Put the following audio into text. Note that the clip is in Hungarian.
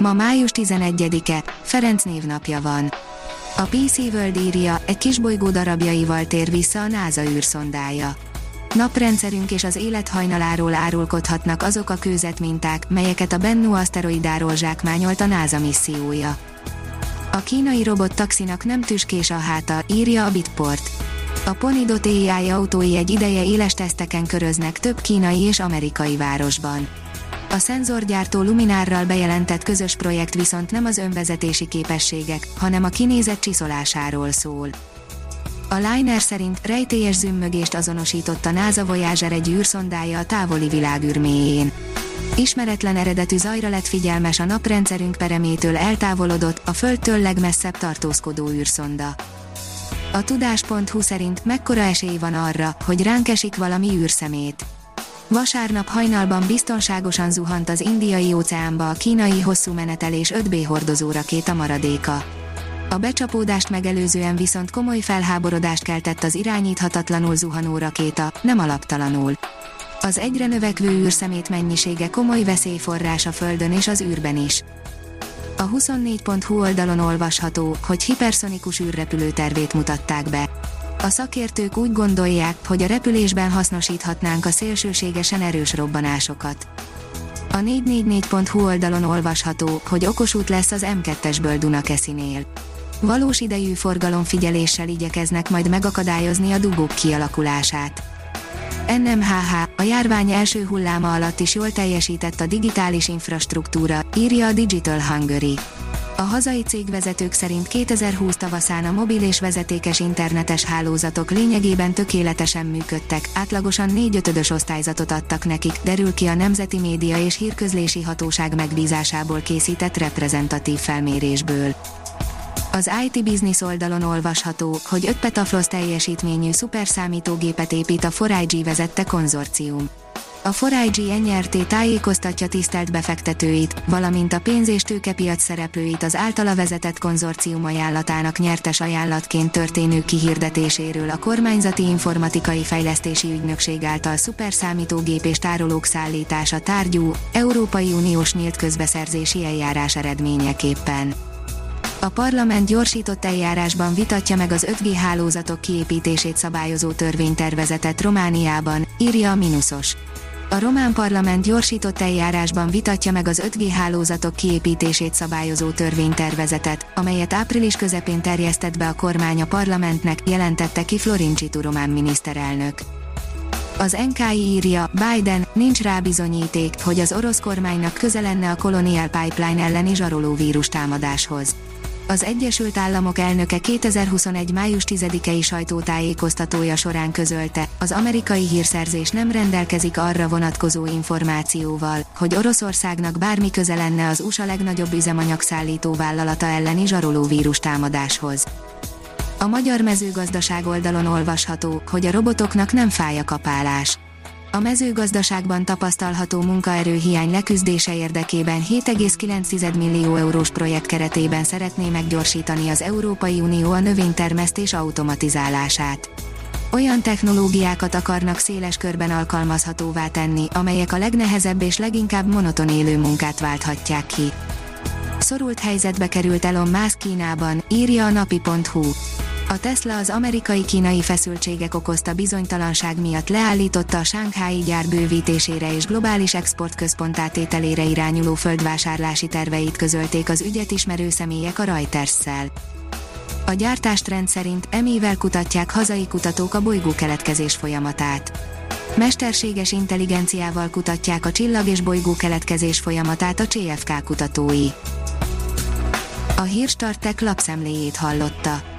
Ma május 11-e, Ferenc névnapja van. A PC World írja, egy kis bolygó darabjaival tér vissza a NASA űrszondája. Naprendszerünk és az élet hajnaláról árulkodhatnak azok a kőzetminták, melyeket a Bennu aszteroidáról zsákmányolt a NASA missziója. A kínai robot taxinak nem tüskés a háta, írja a Bitport. A Ponidot AI autói egy ideje éles teszteken köröznek több kínai és amerikai városban. A szenzorgyártó Luminárral bejelentett közös projekt viszont nem az önvezetési képességek, hanem a kinézet csiszolásáról szól. A Liner szerint rejtélyes zümmögést azonosított a NASA Voyager egy űrszondája a távoli világűr mélyén. Ismeretlen eredetű zajra lett figyelmes a naprendszerünk peremétől eltávolodott, a Földtől legmesszebb tartózkodó űrszonda. A tudás.hu szerint mekkora esély van arra, hogy ránk esik valami űrszemét. Vasárnap hajnalban biztonságosan zuhant az indiai óceánba a kínai hosszú menetelés 5B hordozó rakéta maradéka. A becsapódást megelőzően viszont komoly felháborodást keltett az irányíthatatlanul zuhanó rakéta, nem alaptalanul. Az egyre növekvő űrszemét mennyisége komoly veszélyforrás a Földön és az űrben is. A 24.hu oldalon olvasható, hogy hiperszonikus űrrepülő tervét mutatták be. A szakértők úgy gondolják, hogy a repülésben hasznosíthatnánk a szélsőségesen erős robbanásokat. A 444.hu oldalon olvasható, hogy okosút lesz az M2-esből Dunakeszinél. Valós idejű forgalomfigyeléssel igyekeznek majd megakadályozni a dugók kialakulását. NMHH, a járvány első hulláma alatt is jól teljesített a digitális infrastruktúra, írja a Digital Hungary. A hazai cégvezetők szerint 2020 tavaszán a mobil és vezetékes internetes hálózatok lényegében tökéletesen működtek, átlagosan 4 ötödös osztályzatot adtak nekik, derül ki a Nemzeti Média és Hírközlési Hatóság megbízásából készített reprezentatív felmérésből. Az IT Business oldalon olvasható, hogy 5 petaflosz teljesítményű szuperszámítógépet épít a 4 vezette konzorcium. A 4IG NRT tájékoztatja tisztelt befektetőit, valamint a pénz- és tőkepiac szereplőit az általa vezetett konzorcium ajánlatának nyertes ajánlatként történő kihirdetéséről a kormányzati informatikai fejlesztési ügynökség által szuperszámítógép és tárolók szállítása tárgyú, Európai Uniós nyílt közbeszerzési eljárás eredményeképpen. A parlament gyorsított eljárásban vitatja meg az 5G hálózatok kiépítését szabályozó törvénytervezetet Romániában, írja a Minusos. A román parlament gyorsított eljárásban vitatja meg az 5G hálózatok kiépítését szabályozó törvénytervezetet, amelyet április közepén terjesztett be a kormány a parlamentnek, jelentette ki Florincsitu román miniszterelnök. Az NKI írja, Biden, nincs rá bizonyíték, hogy az orosz kormánynak köze lenne a Colonial Pipeline elleni zsaroló vírus támadáshoz az Egyesült Államok elnöke 2021. május 10-i sajtótájékoztatója során közölte, az amerikai hírszerzés nem rendelkezik arra vonatkozó információval, hogy Oroszországnak bármi köze lenne az USA legnagyobb üzemanyagszállító vállalata elleni zsarolóvírus támadáshoz. A magyar mezőgazdaság oldalon olvasható, hogy a robotoknak nem fáj a kapálás a mezőgazdaságban tapasztalható munkaerőhiány leküzdése érdekében 7,9 millió eurós projekt keretében szeretné meggyorsítani az Európai Unió a növénytermesztés automatizálását. Olyan technológiákat akarnak széles körben alkalmazhatóvá tenni, amelyek a legnehezebb és leginkább monoton élő munkát válthatják ki. Szorult helyzetbe került Elon Musk Kínában, írja a napi.hu. A Tesla az amerikai-kínai feszültségek okozta bizonytalanság miatt leállította a Sánghái gyár bővítésére és globális exportközpont átételére irányuló földvásárlási terveit közölték az ügyet ismerő személyek a Reuters-szel. A gyártástrend szerint emével kutatják hazai kutatók a bolygó keletkezés folyamatát. Mesterséges intelligenciával kutatják a csillag és bolygó keletkezés folyamatát a CFK kutatói. A Hírstartek lapszemléjét hallotta.